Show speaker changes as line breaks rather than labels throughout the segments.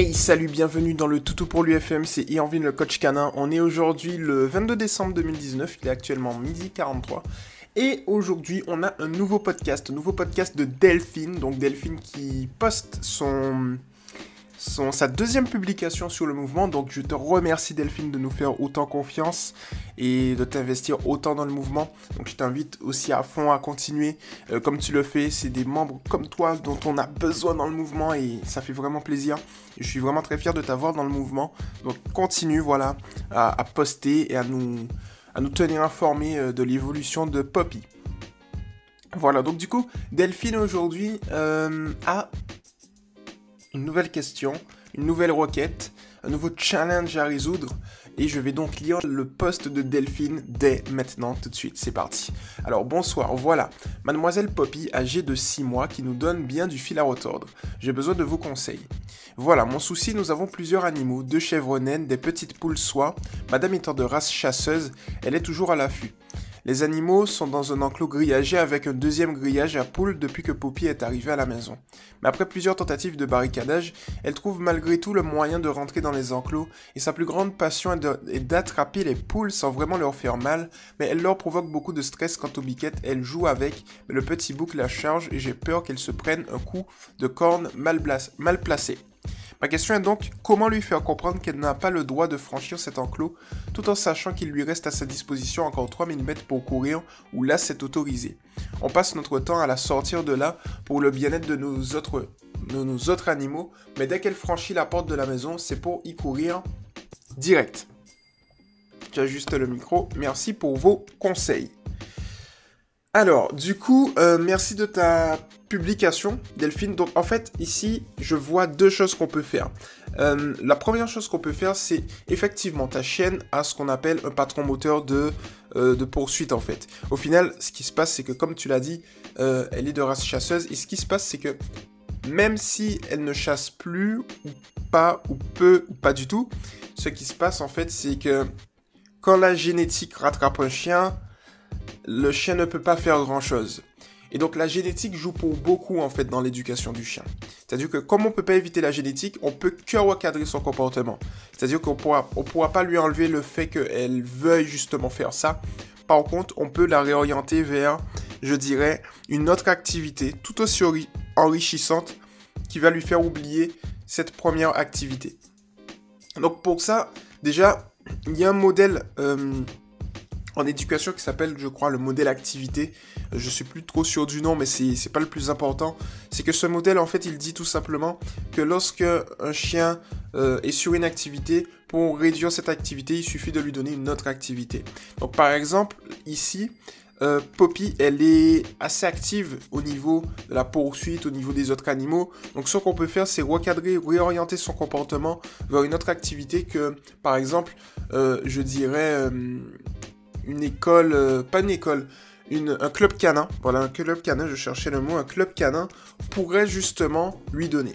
Hey salut, bienvenue dans le Toutou pour l'UFM, c'est Irvin le coach canin. On est aujourd'hui le 22 décembre 2019, il est actuellement midi 43. Et aujourd'hui, on a un nouveau podcast, un nouveau podcast de Delphine. Donc Delphine qui poste son, son, sa deuxième publication sur le mouvement. Donc je te remercie Delphine de nous faire autant confiance et de t'investir autant dans le mouvement. Donc je t'invite aussi à fond à continuer euh, comme tu le fais. C'est des membres comme toi dont on a besoin dans le mouvement et ça fait vraiment plaisir. je suis vraiment très fier de t'avoir dans le mouvement. Donc continue voilà à, poster et à nous, à nous tenir informés euh, de l'évolution de Poppy. Voilà, donc du coup, Delphine aujourd'hui euh, a une nouvelle question, une nouvelle requête, un nouveau challenge à résoudre. Et je vais donc lire le poste de Delphine dès maintenant, tout de suite. C'est parti. Alors bonsoir, voilà. Mademoiselle Poppy, âgée de 6 mois, qui nous donne bien du fil à retordre. J'ai besoin de vos conseils. Voilà, mon souci, nous avons plusieurs animaux, deux chèvres naines, des petites poules soie. Madame étant de race chasseuse, elle est toujours à l'affût. Les animaux sont dans un enclos grillagé avec un deuxième grillage à poules depuis que Poppy est arrivée à la maison. Mais après plusieurs tentatives de barricadage, elle trouve malgré tout le moyen de rentrer dans les enclos et sa plus grande passion est d'attraper les poules sans vraiment leur faire mal, mais elle leur provoque beaucoup de stress quant aux biquettes, elle joue avec, mais le petit bouc la charge et j'ai peur qu'elle se prenne un coup de corne mal, mal placé. Ma question est donc comment lui faire comprendre qu'elle n'a pas le droit de franchir cet enclos tout en sachant qu'il lui reste à sa disposition encore 3000 mètres pour courir où là c'est autorisé? On passe notre temps à la sortir de là pour le bien-être de nos autres, animaux, mais dès qu'elle franchit la porte de la maison, c'est pour y courir direct. J'ajuste le micro. Merci pour vos conseils. Alors, du coup, euh, merci de ta publication, Delphine. Donc, en fait, ici, je vois deux choses qu'on peut faire. Euh, la première chose qu'on peut faire, c'est effectivement, ta chaîne a ce qu'on appelle un patron moteur de, euh, poursuite, en fait. Au final, ce qui se passe, c'est que, comme tu l'as dit, elle est de race chasseuse. Et ce qui se passe, c'est que même si elle ne chasse plus, ou pas, ou peu, ou pas du tout, ce qui se passe, en fait, c'est que quand la génétique rattrape un chien, le chien ne peut pas faire grand-chose. Et donc la génétique joue pour beaucoup en fait dans l'éducation du chien. C'est-à-dire que comme on ne peut pas éviter la génétique, on peut que recadrer son comportement. C'est-à-dire qu'on pourra, on pourra pas lui enlever le fait qu'elle veuille justement faire ça. Par contre, on peut la réorienter vers, je dirais, une autre activité tout aussi enrichissante qui va lui faire oublier cette première activité. Donc pour ça, déjà, il y a un modèle euh, en éducation qui s'appelle, je crois, le modèle activité. Je suis plus trop sûr du nom, mais c'est pas le plus important. C'est que ce modèle, en fait, il dit tout simplement que lorsque un chien euh, est sur une activité, pour réduire cette activité, il suffit de lui donner une autre activité. Donc, par exemple, ici, euh, Poppy, elle est assez active au niveau de la poursuite, au niveau des autres animaux. Donc ce qu'on peut faire, c'est recadrer, réorienter son comportement vers une autre activité que, par exemple, euh, je dirais, une école, euh, pas une école, une, un club canin, voilà, un club canin, je cherchais le mot, un club canin pourrait justement lui donner.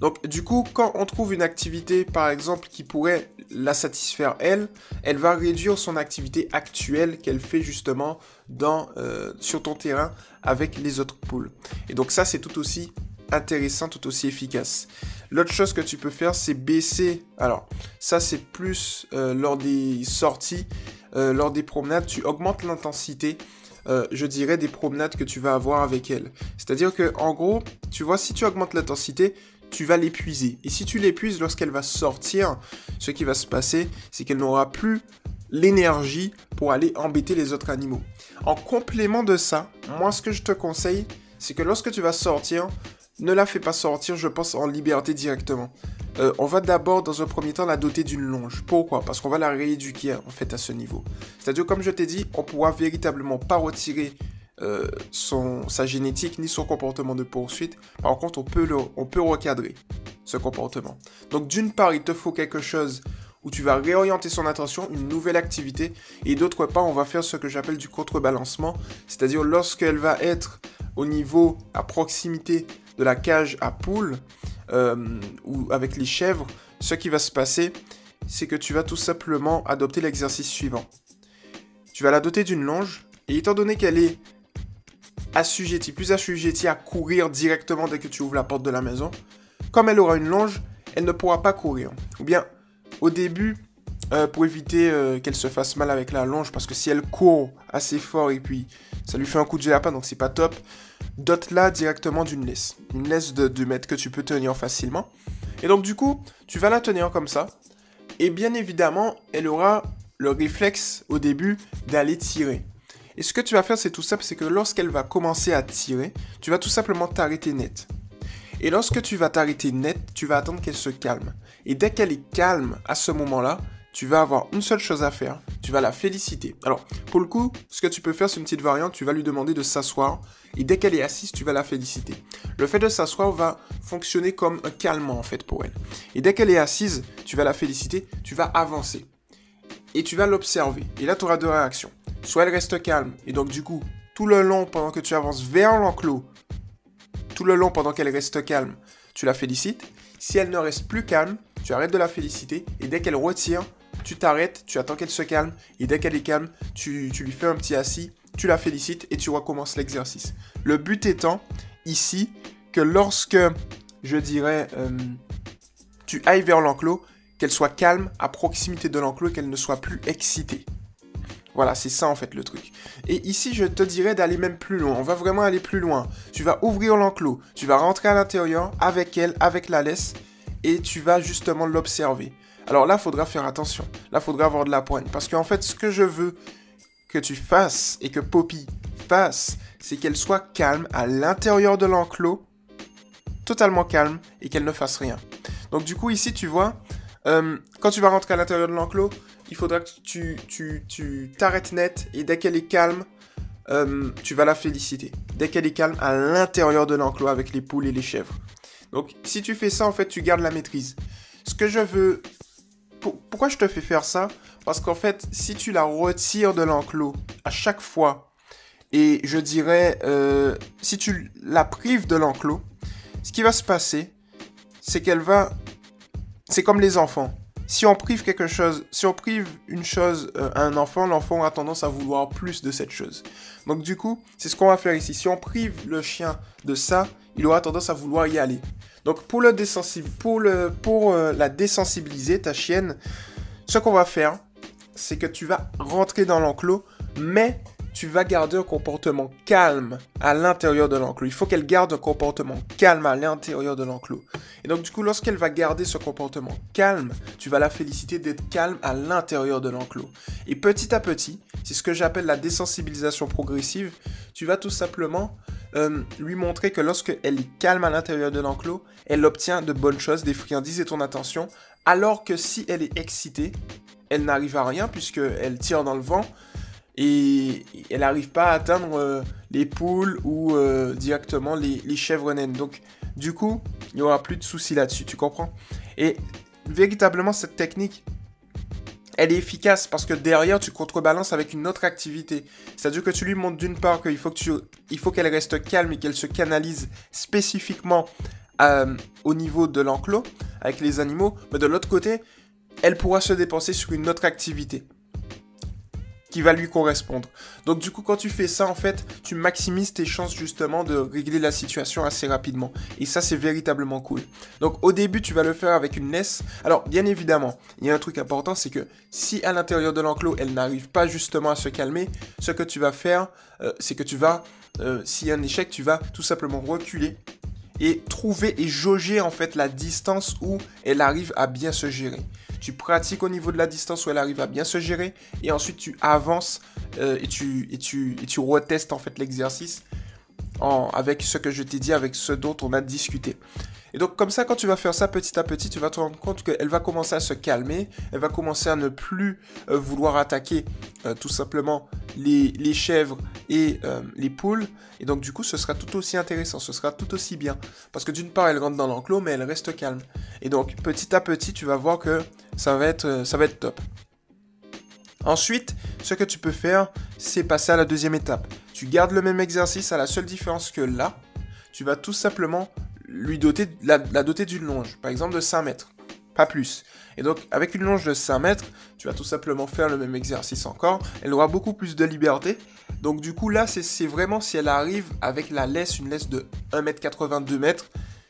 Donc du coup, quand on trouve une activité, par exemple, qui pourrait la satisfaire elle, elle va réduire son activité actuelle qu'elle fait justement dans, euh, sur ton terrain avec les autres poules. Et donc ça, c'est tout aussi intéressant, tout aussi efficace. L'autre chose que tu peux faire, c'est baisser. Alors, ça, c'est plus euh, lors des sorties, euh, lors des promenades, tu augmentes l'intensité. Euh, je dirais des promenades que tu vas avoir avec elle. C'est-à-dire que, en gros, tu vois, si tu augmentes l'intensité, tu vas l'épuiser. Et si tu l'épuises lorsqu'elle va sortir, ce qui va se passer, c'est qu'elle n'aura plus l'énergie pour aller embêter les autres animaux. En complément de ça, moi ce que je te conseille, c'est que lorsque tu vas sortir, ne la fais pas sortir, je pense, en liberté directement. Euh, on va d'abord, dans un premier temps, la doter d'une longe. Pourquoi? Parce qu'on va la rééduquer, en fait, à ce niveau. C'est-à-dire, comme je t'ai dit, on pourra véritablement pas retirer euh, sa génétique ni son comportement de poursuite. Par contre, on peut, le, recadrer ce comportement. Donc, d'une part, il te faut quelque chose où tu vas réorienter son attention, une nouvelle activité, et d'autre part, on va faire ce que j'appelle du contrebalancement, c'est-à-dire lorsqu'elle va être au niveau, à proximité de la cage à poules euh, ou avec les chèvres, ce qui va se passer, c'est que tu vas tout simplement adopter l'exercice suivant. Tu vas la doter d'une longe, et étant donné qu'elle est assujettie, plus assujettie à courir directement dès que tu ouvres la porte de la maison, comme elle aura une longe, elle ne pourra pas courir. Ou bien, au début, euh, pour éviter euh, qu'elle se fasse mal avec la longe, parce que si elle court assez fort et puis ça lui fait un coup de lapin, donc c'est pas top, dote-la directement d'une laisse. Une laisse de 2 mètres que tu peux tenir facilement. Et donc du coup, tu vas la tenir comme ça. Et bien évidemment, elle aura le réflexe au début d'aller tirer. Et ce que tu vas faire, c'est tout simple, c'est que lorsqu'elle va commencer à tirer, tu vas tout simplement t'arrêter net. Et lorsque tu vas t'arrêter net, tu vas attendre qu'elle se calme. Et dès qu'elle est calme à ce moment-là, tu vas avoir une seule chose à faire, tu vas la féliciter. Alors, pour le coup, ce que tu peux faire, c'est une petite variante, tu vas lui demander de s'asseoir, et dès qu'elle est assise, tu vas la féliciter. Le fait de s'asseoir va fonctionner comme un calmant, en fait, pour elle. Et dès qu'elle est assise, tu vas la féliciter, tu vas avancer. Et tu vas l'observer. Et là, tu auras deux réactions. Soit elle reste calme, et donc du coup, tout le long, pendant que tu avances vers l'enclos, tout le long, pendant qu'elle reste calme, tu la félicites. Si elle ne reste plus calme, tu arrêtes de la féliciter, et dès qu'elle retire, tu t'arrêtes, tu attends qu'elle se calme, et dès qu'elle est calme, tu, lui fais un petit assis, tu la félicites et tu recommences l'exercice. Le but étant, ici, que lorsque, je dirais, euh, tu ailles vers l'enclos, qu'elle soit calme à proximité de l'enclos qu'elle ne soit plus excitée. Voilà, c'est ça en fait le truc. Et ici, je te dirais d'aller même plus loin. On va vraiment aller plus loin. Tu vas ouvrir l'enclos, tu vas rentrer à l'intérieur avec elle, avec la laisse, et tu vas justement l'observer. Alors là, il faudra faire attention. Là, il faudra avoir de la poigne. Parce qu'en fait, ce que je veux que tu fasses et que Poppy fasse, c'est qu'elle soit calme à l'intérieur de l'enclos, totalement calme, et qu'elle ne fasse rien. Donc du coup, ici, tu vois, euh, quand tu vas rentrer à l'intérieur de l'enclos, il faudra que tu, t'arrêtes net, et dès qu'elle est calme, euh, tu vas la féliciter. Dès qu'elle est calme à l'intérieur de l'enclos avec les poules et les chèvres. Donc si tu fais ça, en fait, tu gardes la maîtrise. Ce que je veux pourquoi je te fais faire ça? Parce qu'en fait, si tu la retires de l'enclos à chaque fois, et je dirais, euh, si tu la prives de l'enclos, ce qui va se passer, c'est qu'elle va... C'est comme les enfants. Si on prive quelque chose, si on prive une chose euh, à un enfant, l'enfant aura tendance à vouloir plus de cette chose. Donc du coup, c'est ce qu'on va faire ici. Si on prive le chien de ça, il aura tendance à vouloir y aller. Donc pour, euh, la désensibiliser, ta chienne, ce qu'on va faire, c'est que tu vas rentrer dans l'enclos, mais tu vas garder un comportement calme à l'intérieur de l'enclos. Il faut qu'elle garde un comportement calme à l'intérieur de l'enclos. Et donc du coup, lorsqu'elle va garder ce comportement calme, tu vas la féliciter d'être calme à l'intérieur de l'enclos. Et petit à petit, c'est ce que j'appelle la désensibilisation progressive, tu vas tout simplement euh, lui montrer que lorsque elle est calme à l'intérieur de l'enclos, elle obtient de bonnes choses, des friandises et ton attention, alors que si elle est excitée, elle n'arrive à rien puisqu'elle tire dans le vent et elle n'arrive pas à atteindre euh, les poules ou euh, directement les, chèvres naines. Donc du coup, il n'y aura plus de soucis là-dessus, tu comprends? Et véritablement, cette technique, elle est efficace parce que derrière, tu contrebalances avec une autre activité. C'est-à-dire que tu lui montres d'une part qu'il faut qu'elle reste calme et qu'elle se canalise spécifiquement euh, au niveau de l'enclos avec les animaux, mais de l'autre côté, elle pourra se dépenser sur une autre activité qui va lui correspondre. Donc du coup, quand tu fais ça, en fait, tu maximises tes chances justement de régler la situation assez rapidement. Et ça, c'est véritablement cool. Donc au début, tu vas le faire avec une laisse. Alors, bien évidemment, il y a un truc important, c'est que si à l'intérieur de l'enclos, elle n'arrive pas justement à se calmer, ce que tu vas faire, euh, c'est que tu vas, euh, s'il y a un échec, tu vas tout simplement reculer et trouver et jauger en fait la distance où elle arrive à bien se gérer tu pratiques au niveau de la distance où elle arrive à bien se gérer, et ensuite tu avances euh, et, tu, et, tu, et tu retestes en fait l'exercice avec ce que je t'ai dit, avec ce dont on a discuté. Et donc comme ça, quand tu vas faire ça petit à petit, tu vas te rendre compte qu'elle va commencer à se calmer, elle va commencer à ne plus euh, vouloir attaquer euh, tout simplement les, chèvres et les poules. Et donc du coup, ce sera tout aussi intéressant, ce sera tout aussi bien. Parce que d'une part, elle rentre dans l'enclos, mais elle reste calme. Et donc petit à petit, tu vas voir que ça va être, euh, ça va être top. Ensuite, ce que tu peux faire, c'est passer à la deuxième étape. Tu gardes le même exercice à la seule différence que là, tu vas tout simplement lui doter, la, doter d'une longe, par exemple de 5 mètres, pas plus. Et donc, avec une longe de 5 mètres, tu vas tout simplement faire le même exercice encore. Elle aura beaucoup plus de liberté. Donc, du coup, là, c'est vraiment si elle arrive avec la laisse, une laisse de 1 m 82 mètres,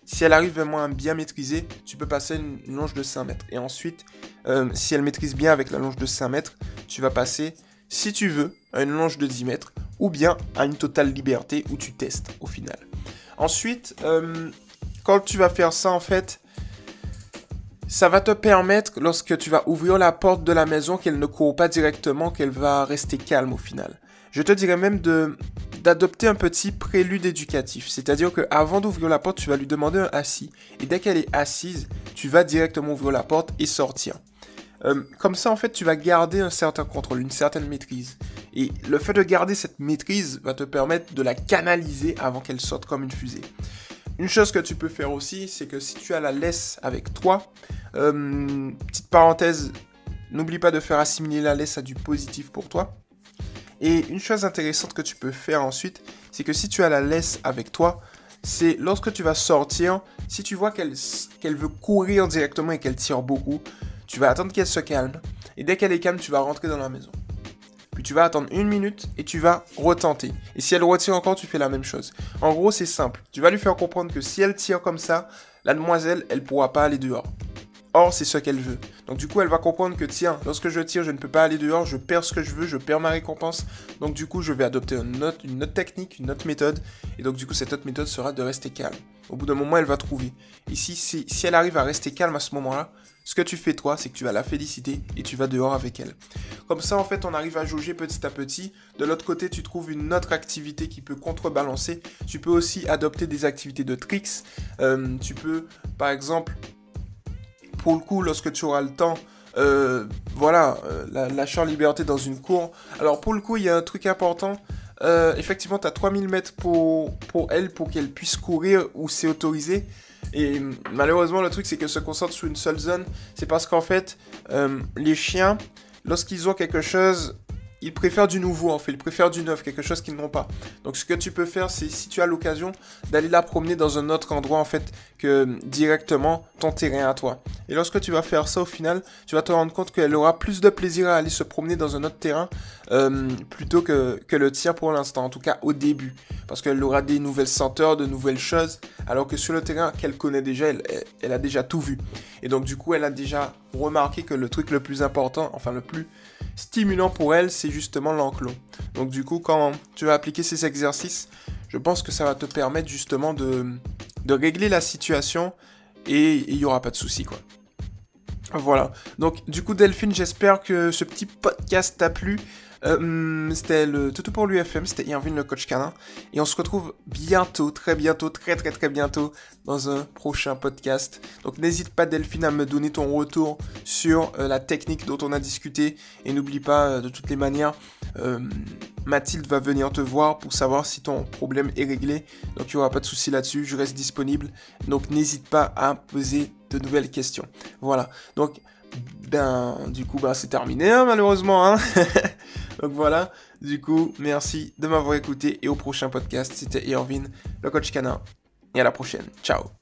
Si elle arrive vraiment à bien maîtriser, tu peux passer une, une longe de 5 mètres. Et ensuite, euh, si elle maîtrise bien avec la longe de 5 mètres, tu vas passer, si tu veux, à une longe de 10 mètres ou bien à une totale liberté où tu testes au final. Ensuite, euh, quand tu vas faire ça, en fait, ça va te permettre, lorsque tu vas ouvrir la porte de la maison, qu'elle ne court pas directement, qu'elle va rester calme au final. Je te dirais même d'adopter un petit prélude éducatif. C'est-à-dire que avant d'ouvrir la porte, tu vas lui demander un assis. Et dès qu'elle est assise, tu vas directement ouvrir la porte et sortir. Euh, comme ça, en fait, tu vas garder un certain contrôle, une certaine maîtrise. Et le fait de garder cette maîtrise va te permettre de la canaliser avant qu'elle sorte comme une fusée. Une chose que tu peux faire aussi, c'est que si tu as la laisse avec toi, euh, petite parenthèse, n'oublie pas de faire assimiler la laisse à du positif pour toi. Et une chose intéressante que tu peux faire ensuite, c'est que si tu as la laisse avec toi, c'est lorsque tu vas sortir, si tu vois qu'elle veut courir directement et qu'elle tire beaucoup, tu vas attendre qu'elle se calme. Et dès qu'elle est calme, tu vas rentrer dans la maison. Tu vas attendre une minute et tu vas retenter. Et si elle retire encore, tu fais la même chose. En gros, c'est simple. Tu vas lui faire comprendre que si elle tire comme ça, la demoiselle, elle pourra pas aller dehors. Or, c'est ce qu'elle veut. Donc du coup, elle va comprendre que tiens, lorsque je tire, je ne peux pas aller dehors, je perds ce que je veux, je perds ma récompense. Donc du coup, je vais adopter une autre, technique, une autre méthode. Et donc du coup, cette autre méthode sera de rester calme. Au bout d'un moment, elle va trouver. Si, si elle arrive à rester calme à ce moment-là, ce que tu fais toi, c'est que tu vas la féliciter et tu vas dehors avec elle. Comme ça, en fait, on arrive à jauger petit à petit. De l'autre côté, tu trouves une autre activité qui peut contrebalancer. Tu peux aussi adopter des activités de tricks. Euh, tu peux, par exemple, pour le coup, lorsque tu auras le temps, euh, voilà, euh, lâcher en liberté dans une cour. Alors pour le coup, il y a un truc important. effectivement, tu as 3000 mètres pour, pour elle, pour qu'elle puisse courir où c'est autorisé. Et malheureusement, le truc, c'est qu'elle se concentre sur une seule zone. C'est parce qu'en fait, euh, les chiens, lorsqu'ils ont quelque chose, ils préfèrent du nouveau en fait, ils préfèrent du neuf, quelque chose qu'ils n'ont pas. Donc ce que tu peux faire, c'est si tu as l'occasion d'aller la promener dans un autre endroit en fait que directement ton terrain à toi. Et lorsque tu vas faire ça au final, tu vas te rendre compte qu'elle aura plus de plaisir à aller se promener dans un autre terrain euh, plutôt que, le tien pour l'instant, en tout cas au début. Parce qu'elle aura des nouvelles senteurs, de nouvelles choses, alors que sur le terrain qu'elle connaît déjà, elle a déjà tout vu. Et donc du coup, elle a déjà remarqué que le truc le plus important, enfin le plus stimulant pour elle, c'est justement l'enclos. Donc du coup, quand tu vas appliquer ces exercices, je pense que ça va te permettre justement de, de régler la situation et il n'y aura pas de souci quoi. Voilà. Donc du coup Delphine, j'espère que ce petit podcast t'a plu. Euh, c'était le tout pour l'UFM, c'était Irvine le coach canin. Et on se retrouve bientôt, très bientôt, très très très bientôt dans un prochain podcast. Donc n'hésite pas Delphine à me donner ton retour sur euh, la technique dont on a discuté. Et n'oublie pas euh, de toutes les manières, Mathilde va venir te voir pour savoir si ton problème est réglé. Donc il n'y aura pas de souci là-dessus, je reste disponible. Donc n'hésite pas à poser de nouvelles questions. Voilà. Donc ben, du coup, bah, c'est terminé, hein, malheureusement. Hein Donc voilà, du coup, merci de m'avoir écouté et au prochain podcast, c'était Irvine, le coach canin. Et à la prochaine. Ciao